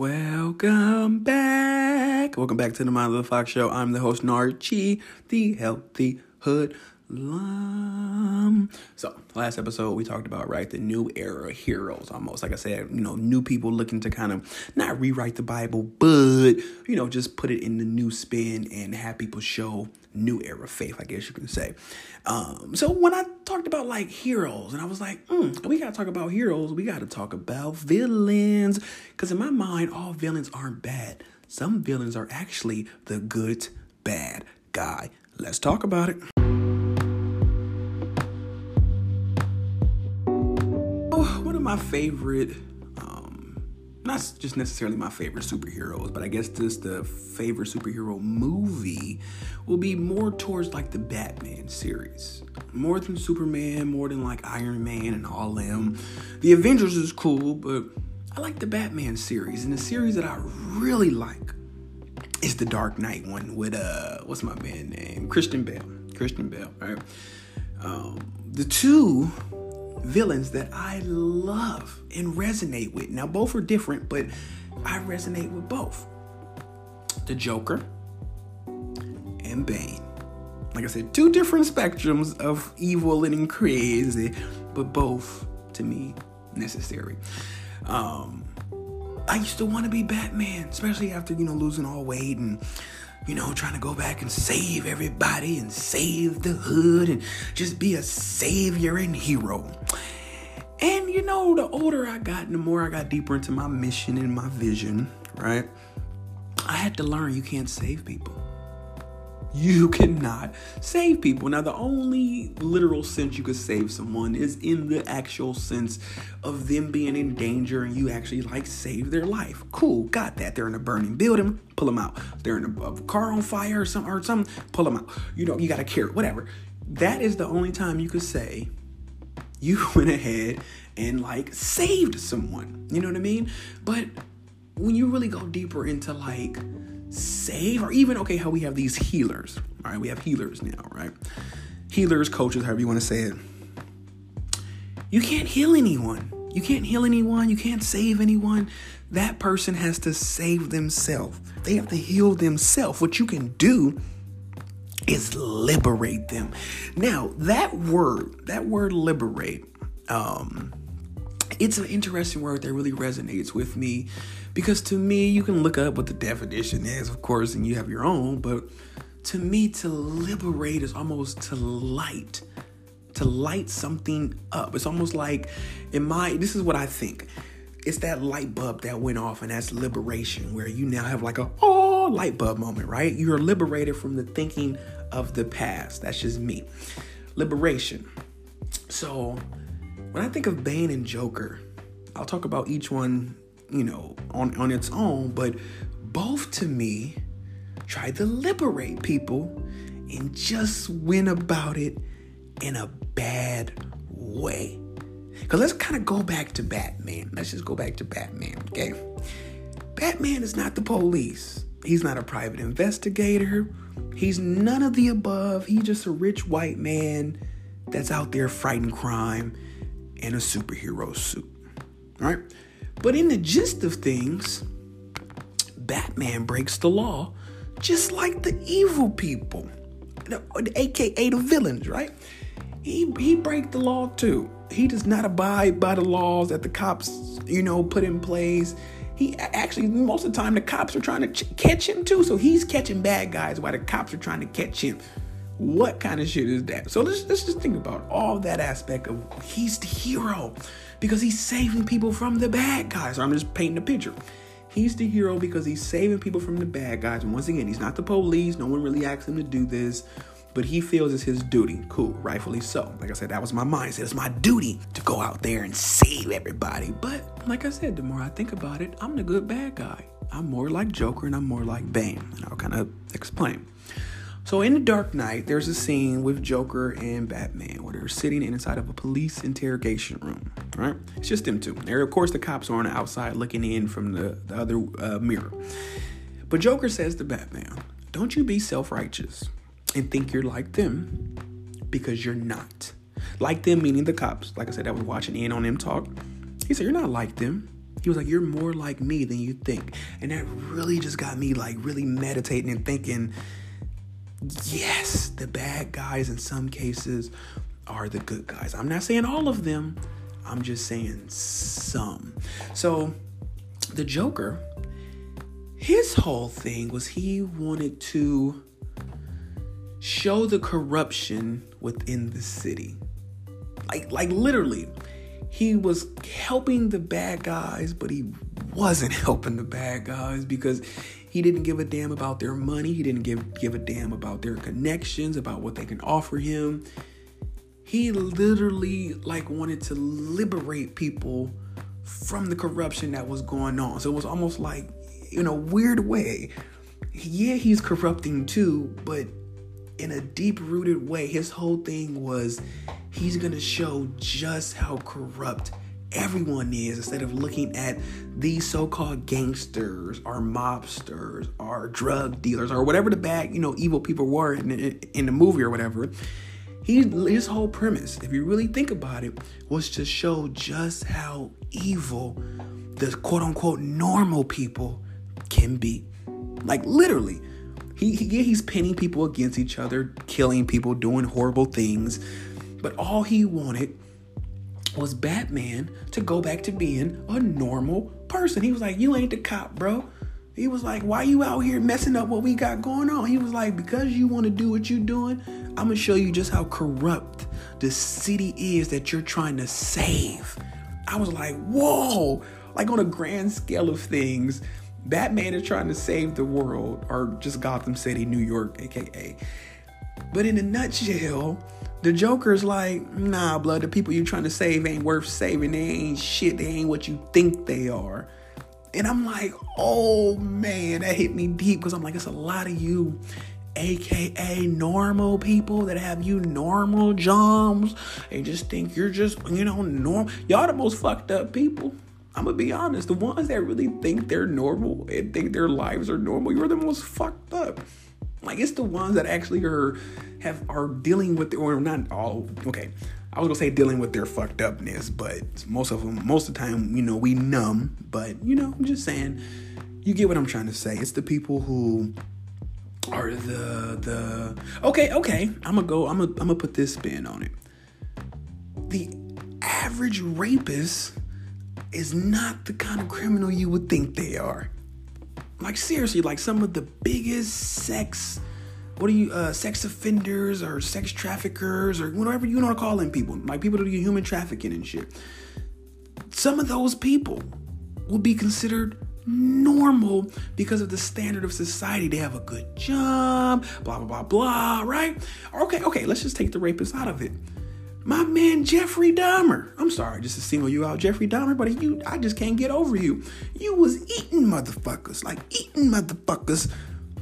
Welcome back. Welcome back to the Mind of the Fox Show. I'm the host, Narchi, the healthy hood Lum. So, last episode we talked about right the new era heroes, almost like I said, you know, new people looking to kind of not rewrite the Bible, but you know, just put it in the new spin and have people show new era faith, I guess you can say. Um, so when I talked about like heroes, and I was like, mm, we gotta talk about heroes, we gotta talk about villains, because in my mind, all villains aren't bad. Some villains are actually the good bad guy. Let's talk about it. My favorite, um, not just necessarily my favorite superheroes, but I guess just the favorite superhero movie will be more towards like the Batman series. More than Superman, more than like Iron Man and all them. The Avengers is cool, but I like the Batman series. And the series that I really like is the Dark Knight one with uh what's my man name? Christian Bale. Christian Bale, right? Um, the two villains that I love and resonate with. Now, both are different, but I resonate with both the Joker and Bane. Like I said, two different spectrums of evil and crazy, but both to me necessary. Um, I used to want to be Batman, especially after you know losing all weight and you know, trying to go back and save everybody and save the hood and just be a savior and hero. And you know, the older I got and the more I got deeper into my mission and my vision, right? I had to learn you can't save people. You cannot save people. Now, the only literal sense you could save someone is in the actual sense of them being in danger and you actually like save their life. Cool, got that. They're in a burning building, pull them out. They're in a, a car on fire or something, or something, pull them out. You know, you got to carry whatever. That is the only time you could say you went ahead and like saved someone. You know what I mean? But when you really go deeper into like save or even okay how we have these healers all right we have healers now right? Healers coaches however you want to say it. You can't heal anyone. You can't heal anyone. You can't save anyone. That person has to save themselves. They have to heal themselves. What you can do is liberate them. Now that word that word liberate um it's an interesting word that really resonates with me because to me, you can look up what the definition is, of course, and you have your own, but to me, to liberate is almost to light, to light something up. It's almost like, in my, this is what I think. It's that light bulb that went off, and that's liberation, where you now have like a oh light bulb moment, right? You are liberated from the thinking of the past. That's just me. Liberation. So, when I think of Bane and Joker, I'll talk about each one you know, on, on its own, but both to me tried to liberate people and just went about it in a bad way. Because let's kind of go back to Batman. Let's just go back to Batman, okay? Batman is not the police. He's not a private investigator. He's none of the above. He's just a rich white man that's out there fighting crime in a superhero suit. All right? But in the gist of things, Batman breaks the law just like the evil people, aka the villains, right? He he break the law too. He does not abide by the laws that the cops, you know, put in place. He actually most of the time the cops are trying to ch- catch him too, so he's catching bad guys while the cops are trying to catch him. What kind of shit is that? So let's let's just think about all that aspect of he's the hero because he's saving people from the bad guys. I'm just painting a picture. He's the hero because he's saving people from the bad guys. And once again, he's not the police. No one really asked him to do this, but he feels it's his duty. Cool, rightfully so. Like I said, that was my mindset. It's my duty to go out there and save everybody. But like I said, the more I think about it, I'm the good bad guy. I'm more like Joker and I'm more like Bane. And I'll kind of explain. So in The Dark Knight, there's a scene with Joker and Batman where they're sitting inside of a police interrogation room. Right? It's just them two. There, of course, the cops are on the outside looking in from the, the other uh, mirror. But Joker says to Batman, "Don't you be self-righteous and think you're like them, because you're not. Like them, meaning the cops. Like I said, I was watching in on them talk. He said, "You're not like them. He was like, You're more like me than you think. And that really just got me like really meditating and thinking, yes, the bad guys in some cases are the good guys. I'm not saying all of them, I'm just saying some. So the Joker, his whole thing was he wanted to show the corruption within the city. Like like literally he was helping the bad guys, but he wasn't helping the bad guys because he didn't give a damn about their money. He didn't give give a damn about their connections, about what they can offer him. He literally like wanted to liberate people from the corruption that was going on. So it was almost like in a weird way. Yeah, he's corrupting too, but in a deep rooted way, his whole thing was he's going to show just how corrupt everyone is instead of looking at these so-called gangsters or mobsters or drug dealers or whatever the bad you know evil people were in, in the movie or whatever he his whole premise if you really think about it was to show just how evil the quote-unquote normal people can be. Like literally he, he he's pinning people against each other killing people doing horrible things but all he wanted was Batman to go back to being a normal person. He was like, You ain't the cop, bro. He was like, Why you out here messing up what we got going on? He was like, Because you want to do what you're doing, I'm gonna show you just how corrupt the city is that you're trying to save. I was like, Whoa! Like on a grand scale of things, Batman is trying to save the world, or just Gotham City, New York, aka. But in a nutshell, the Joker's like, nah, blood, the people you're trying to save ain't worth saving. They ain't shit. They ain't what you think they are. And I'm like, oh man, that hit me deep because I'm like, it's a lot of you, aka normal people that have you normal jobs and just think you're just, you know, normal. Y'all the most fucked up people. I'm gonna be honest, the ones that really think they're normal and think their lives are normal, you're the most fucked up. Like it's the ones that actually are have are dealing with the, or not all okay. I was gonna say dealing with their fucked upness, but most of them, most of the time, you know, we numb. But you know, I'm just saying, you get what I'm trying to say. It's the people who are the the okay, okay. I'm gonna go. I'm gonna I'm gonna put this spin on it. The average rapist is not the kind of criminal you would think they are. Like seriously, like some of the biggest sex what are you uh, sex offenders or sex traffickers or whatever you want to call them people like people that do human trafficking and shit. Some of those people will be considered normal because of the standard of society. They have a good job blah blah blah blah right? Okay okay let's just take the rapists out of it my man Jeffrey Dahmer. I'm sorry just to single you out, Jeffrey Dahmer, but you I just can't get over you. You was eating motherfuckers, like eating motherfuckers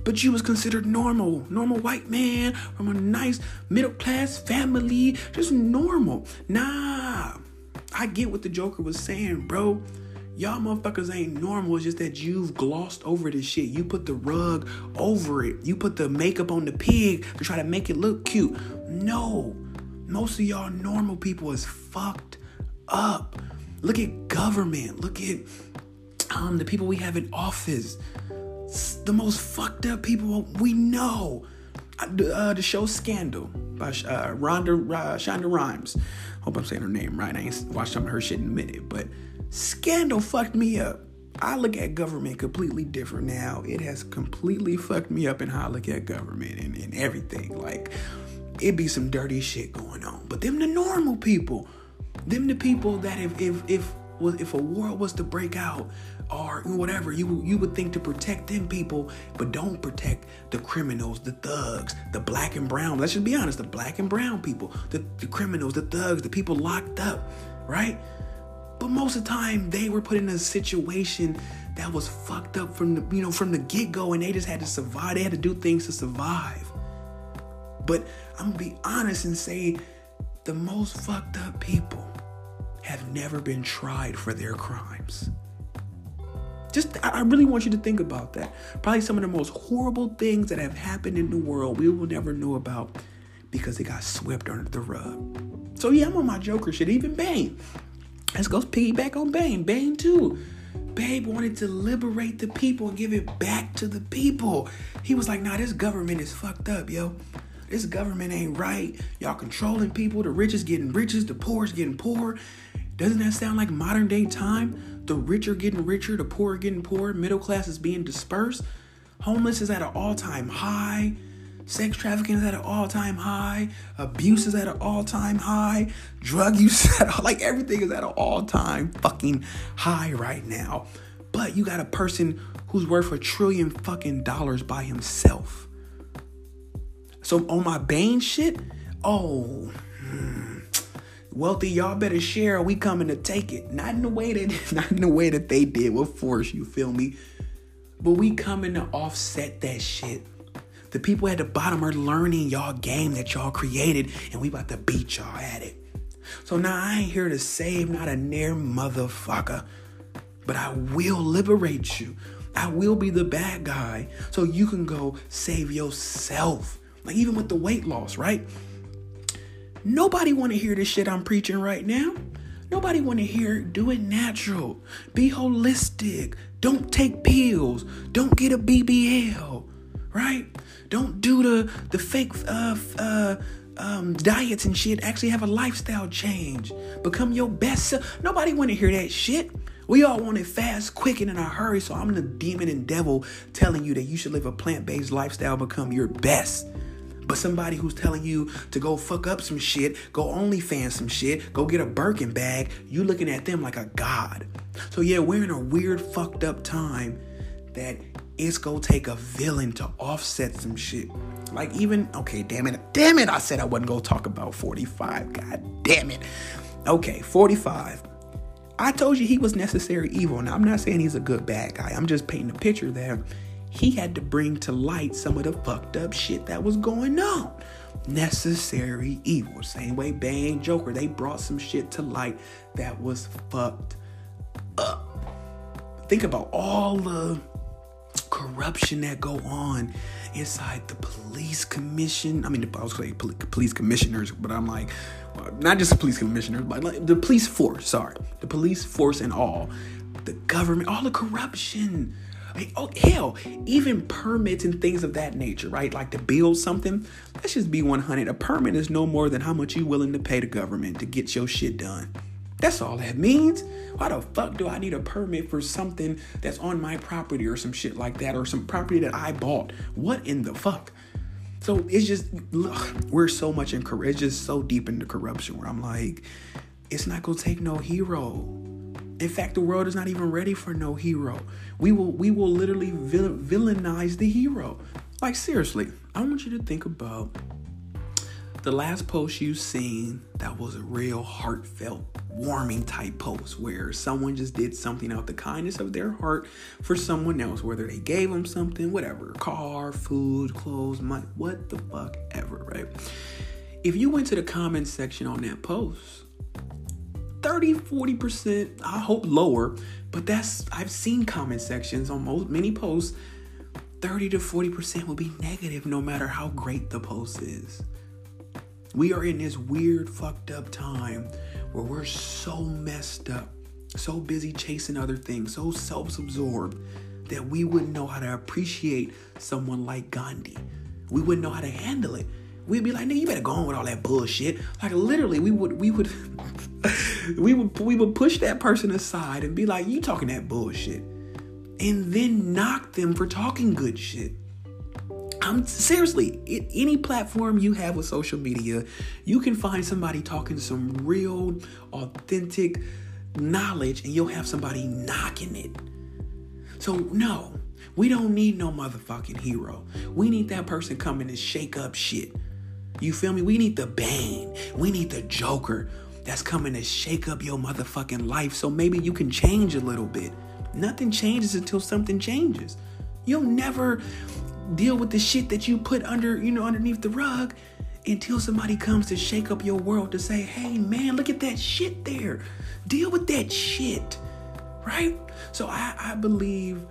but you was considered normal, normal white man from a nice middle class family, just normal. Nah, I get what the Joker was saying, bro. Y'all motherfuckers ain't normal. It's just that you've glossed over this shit. You put the rug over it. You put the makeup on the pig to try to make it look cute. No, most of y'all normal people is fucked up. Look at government. Look at um the people we have in office the most fucked up people we know. Uh, the show Scandal by uh, Rhonda uh, Shonda Rhimes. Hope I'm saying her name right. I ain't watched some of her shit in a minute, but Scandal fucked me up. I look at government completely different now. It has completely fucked me up in how I look at government and, and everything. Like, it be some dirty shit going on. But them the normal people. Them the people that if if if if a war was to break out or whatever, you you would think to protect them people, but don't protect the criminals, the thugs, the black and brown. Let's just be honest, the black and brown people, the, the criminals, the thugs, the people locked up, right? But most of the time, they were put in a situation that was fucked up from the you know from the get go, and they just had to survive. They had to do things to survive. But I'm gonna be honest and say, the most fucked up people have never been tried for their crimes. Just, I really want you to think about that. Probably some of the most horrible things that have happened in the world we will never know about because they got swept under the rug. So yeah, I'm on my Joker shit. Even Bane. Let's go piggyback on Bane. Bane too. Bane wanted to liberate the people and give it back to the people. He was like, nah, this government is fucked up, yo. This government ain't right. Y'all controlling people. The rich is getting riches, the poor is getting poor. Doesn't that sound like modern day time? The rich are getting richer, the poor are getting poorer, middle class is being dispersed. Homeless is at an all time high. Sex trafficking is at an all time high. Abuse is at an all time high. Drug use at like everything is at an all time fucking high right now. But you got a person who's worth a trillion fucking dollars by himself. So on my Bane shit, oh, hmm, wealthy, y'all better share. we coming to take it. Not in the way that, not in the way that they did with force. You feel me? But we coming to offset that shit. The people at the bottom are learning y'all game that y'all created, and we about to beat y'all at it. So now I ain't here to save not a near motherfucker, but I will liberate you. I will be the bad guy so you can go save yourself. Like even with the weight loss, right? Nobody want to hear this shit I'm preaching right now. Nobody want to hear do it natural. Be holistic. Don't take pills. Don't get a BBL, right? Don't do the the fake uh, uh, um, diets and shit. Actually, have a lifestyle change. Become your best self. Nobody want to hear that shit. We all want it fast, quick, and in a hurry. So I'm the demon and devil telling you that you should live a plant based lifestyle, become your best. But somebody who's telling you to go fuck up some shit, go OnlyFans some shit, go get a Birkin bag, you looking at them like a god. So yeah, we're in a weird, fucked up time that it's gonna take a villain to offset some shit. Like even okay, damn it, damn it, I said I wasn't gonna talk about 45. God damn it. Okay, 45. I told you he was necessary evil. Now I'm not saying he's a good bad guy. I'm just painting a picture there. He had to bring to light some of the fucked up shit that was going on. Necessary evil. Same way Bane Joker, they brought some shit to light that was fucked up. Think about all the corruption that go on inside the police commission. I mean, I was say police commissioners, but I'm like, not just the police commissioners, but like the police force. Sorry, the police force and all, the government, all the corruption. Oh hell, even permits and things of that nature, right? Like to build something. Let's just be 100. A permit is no more than how much you willing to pay the government to get your shit done. That's all that means. Why the fuck do I need a permit for something that's on my property or some shit like that or some property that I bought? What in the fuck? So it's just we're so much in it's just so deep into corruption where I'm like, it's not gonna take no hero. In fact, the world is not even ready for no hero. We will we will literally villainize the hero. Like seriously, I want you to think about the last post you've seen that was a real heartfelt, warming type post where someone just did something out the kindness of their heart for someone else, whether they gave them something, whatever, car, food, clothes, money, what the fuck ever, right? If you went to the comment section on that post, 30, 40%, I hope lower, but that's I've seen comment sections on most many posts 30 to 40% will be negative no matter how great the post is. We are in this weird, fucked up time where we're so messed up, so busy chasing other things, so self absorbed that we wouldn't know how to appreciate someone like Gandhi. We wouldn't know how to handle it. We'd be like, "Nigga, you better go on with all that bullshit." Like literally, we would, we would, we would, we would push that person aside and be like, "You talking that bullshit," and then knock them for talking good shit. I'm seriously, any platform you have with social media, you can find somebody talking some real, authentic knowledge, and you'll have somebody knocking it. So, no, we don't need no motherfucking hero. We need that person coming to shake up shit. You feel me? We need the Bane. We need the Joker that's coming to shake up your motherfucking life so maybe you can change a little bit. Nothing changes until something changes. You'll never deal with the shit that you put under, you know, underneath the rug until somebody comes to shake up your world to say, hey man, look at that shit there. Deal with that shit. Right? So I, I believe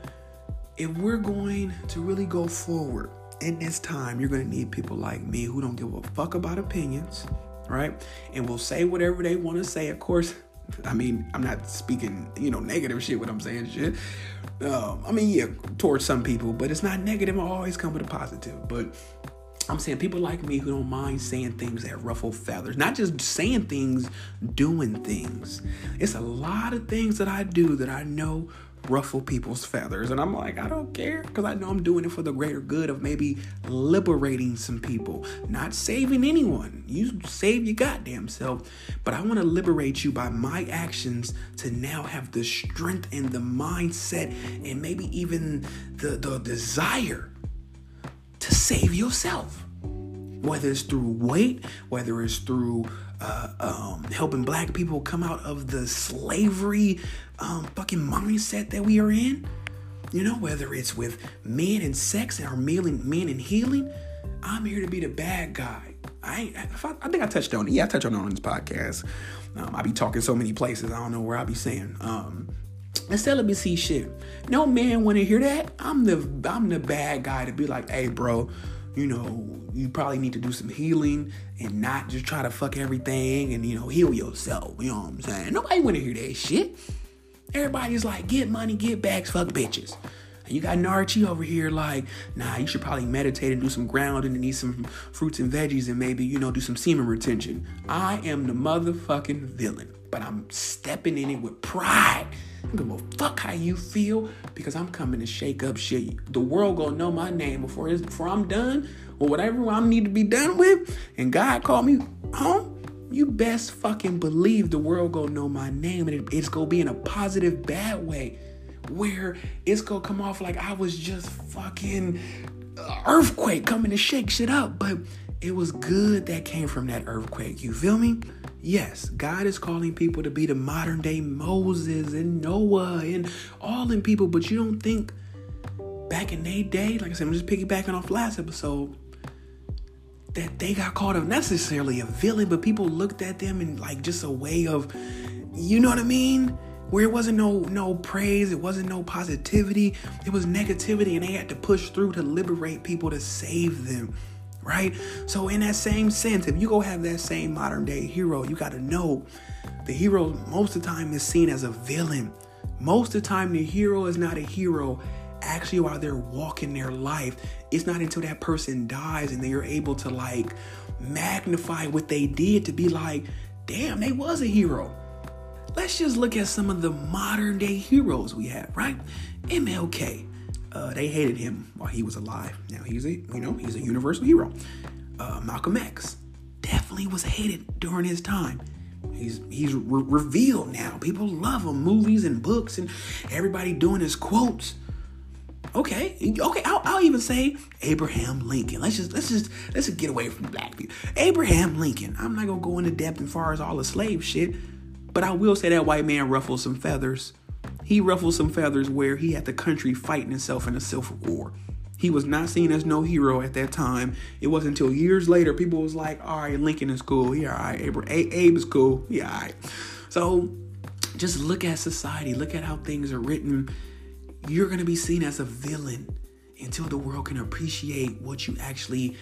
if we're going to really go forward in this time, you're to need people like me who don't give a fuck about opinions, right? And will say whatever they want to say. Of course, I mean, I'm not speaking, you know, negative shit when I'm saying shit. Um, I mean, yeah, towards some people, but it's not negative. I always come with a positive. But I'm saying people like me who don't mind saying things that ruffle feathers, not just saying things, doing things. It's a lot of things that I do that I know ruffle people's feathers. And I'm like, I don't care because I know I'm doing it for the greater good of maybe liberating some people, not saving anyone. You save your goddamn self. But I want to liberate you by my actions to now have the strength and the mindset and maybe even the, the desire to save yourself. Whether it's through weight, whether it's through uh, um, helping black people come out of the slavery um, fucking mindset that we are in. You know, whether it's with men and sex and or men and healing, I'm here to be the bad guy. I, I, I think I touched on it. Yeah, I touched on it on this podcast. Um, I be talking so many places. I don't know where I be saying. Um, the celibacy shit. No man want to hear that. I'm the I'm the bad guy to be like, hey, bro, you know, you probably need to do some healing and not just try to fuck everything and you know heal yourself. You know what I'm saying? Nobody want to hear that shit. Everybody's like, get money, get bags, fuck bitches. And you got Narchi over here like, nah, you should probably meditate and do some grounding and eat some fruits and veggies and maybe, you know, do some semen retention. I am the motherfucking villain, but I'm stepping in it with pride. I don't give a fuck how you feel because I'm coming to shake up shit. The world gonna know my name before, before I'm done or whatever I need to be done with. And God called me home you best fucking believe the world gonna know my name and it's gonna be in a positive bad way where it's gonna come off like I was just fucking uh, earthquake coming to shake shit up but it was good that came from that earthquake you feel me yes God is calling people to be the modern day Moses and Noah and all them people but you don't think back in their day like I said I'm just piggybacking off last episode that they got called up necessarily a villain, but people looked at them in like just a way of, you know what I mean? Where it wasn't no no praise, it wasn't no positivity, it was negativity, and they had to push through to liberate people to save them. Right? So in that same sense, if you go have that same modern day hero, you gotta know the hero most of the time is seen as a villain. Most of the time the hero is not a hero actually while they're walking their life it's not until that person dies and they're able to like magnify what they did to be like damn they was a hero let's just look at some of the modern day heroes we have right mlk uh, they hated him while he was alive now he's a you know he's a universal hero uh, malcolm x definitely was hated during his time He's he's re- revealed now. People love him. Movies and books and everybody doing his quotes. Okay, okay. I'll, I'll, even say Abraham Lincoln. Let's just let's just let's just get away from black people. Abraham Lincoln. I'm not gonna go into depth as far as all the slave shit, but I will say that white man ruffled some feathers. He ruffled some feathers where he had the country fighting itself in a civil war. He was not seen as no hero at that time. It wasn't until years later people was like, all right, Lincoln is cool. Yeah, all right. Abe, Abe is cool. Yeah, all right. So just look at society. Look at how things are written you're going to be seen as a villain until the world can appreciate what you actually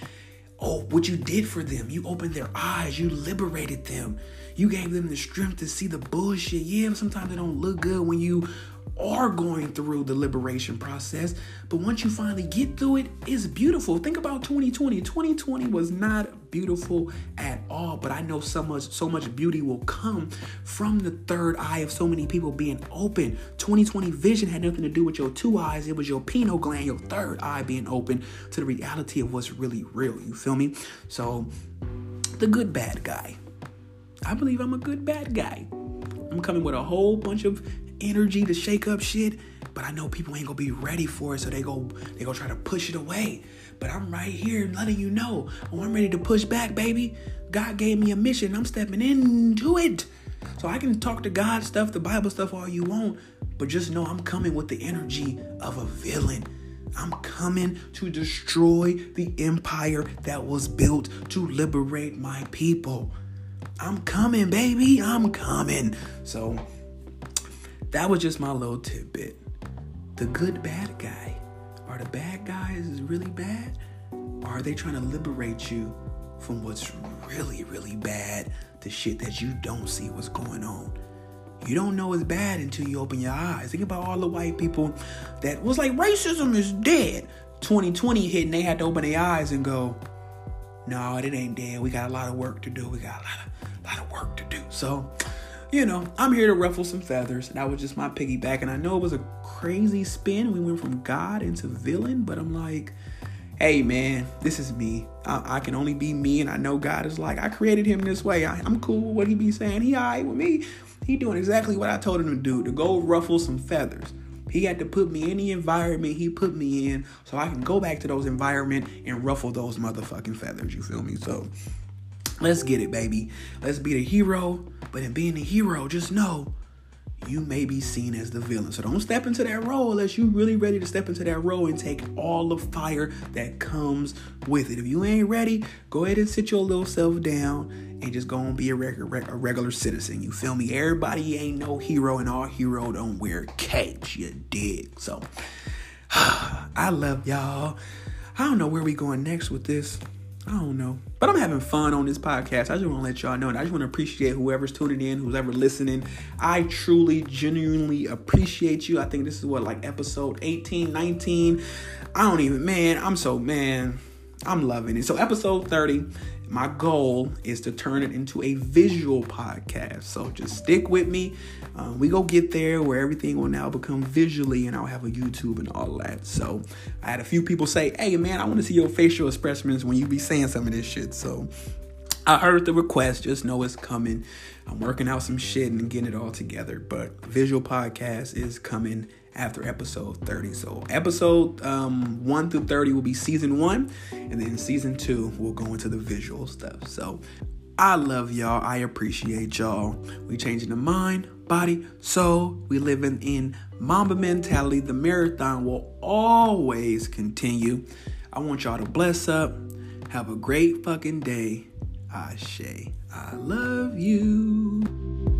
oh what you did for them you opened their eyes you liberated them you gave them the strength to see the bullshit yeah sometimes it don't look good when you are going through the liberation process. But once you finally get through it, it's beautiful. Think about 2020. 2020 was not beautiful at all, but I know so much so much beauty will come from the third eye of so many people being open. 2020 vision had nothing to do with your two eyes. It was your pineal gland, your third eye being open to the reality of what's really real. You feel me? So, the good bad guy. I believe I'm a good bad guy. I'm coming with a whole bunch of energy to shake up shit, but I know people ain't gonna be ready for it, so they go they gonna try to push it away. But I'm right here letting you know, oh, I'm ready to push back, baby. God gave me a mission. I'm stepping into it. So I can talk to God stuff, the Bible stuff all you want, but just know I'm coming with the energy of a villain. I'm coming to destroy the empire that was built to liberate my people. I'm coming, baby. I'm coming. So that was just my little tidbit. The good bad guy. Are the bad guys really bad? Or are they trying to liberate you from what's really, really bad? The shit that you don't see what's going on. You don't know it's bad until you open your eyes. Think about all the white people that was like, racism is dead. 2020 hit and they had to open their eyes and go, no, it ain't dead. We got a lot of work to do. We got a lot of, lot of work to do. So, you know, I'm here to ruffle some feathers. That was just my piggyback. And I know it was a crazy spin. We went from God into villain, but I'm like, hey man, this is me. I, I, can only be me, and I know God is like, I created him this way. I, am cool with what he be saying. He alright with me. He doing exactly what I told him to do, to go ruffle some feathers. He had to put me in the environment he put me in so I can go back to those environment and ruffle those motherfucking feathers. You feel me? So let's get it, baby. Let's be the hero. But in being the hero, just know you may be seen as the villain. So don't step into that role unless you're really ready to step into that role and take all the fire that comes with it. If you ain't ready, go ahead and sit your little self down and just go and be a regular, a regular citizen. You feel me? Everybody ain't no hero, and all hero don't wear capes. You dig? So I love y'all. I don't know where we going next with this. I don't know. But I'm having fun on this podcast. I just want to let y'all know. And I just want to appreciate whoever's tuning in, who's ever listening. I truly, genuinely appreciate you. I think this is what, like episode 18, 19. I don't even, man, I'm so, man, I'm loving it. So, episode 30 my goal is to turn it into a visual podcast. So just stick with me. Um, we go get there where everything will now become visually, and I'll have a YouTube and all that. So I had a few people say, "Hey, man, I want to see your facial expressions when you be saying some of this shit." So I heard the request. Just know it's coming. I'm working out some shit and getting it all together. But visual podcast is coming after episode 30. So episode um, 1 through 30 will be season 1 and then season 2 will go into the visual stuff. So I love y'all. I appreciate y'all. We changing the mind, body, soul. We living in Mamba mentality. The marathon will always continue. I want y'all to bless up. Have a great fucking day. Ashe. I love you.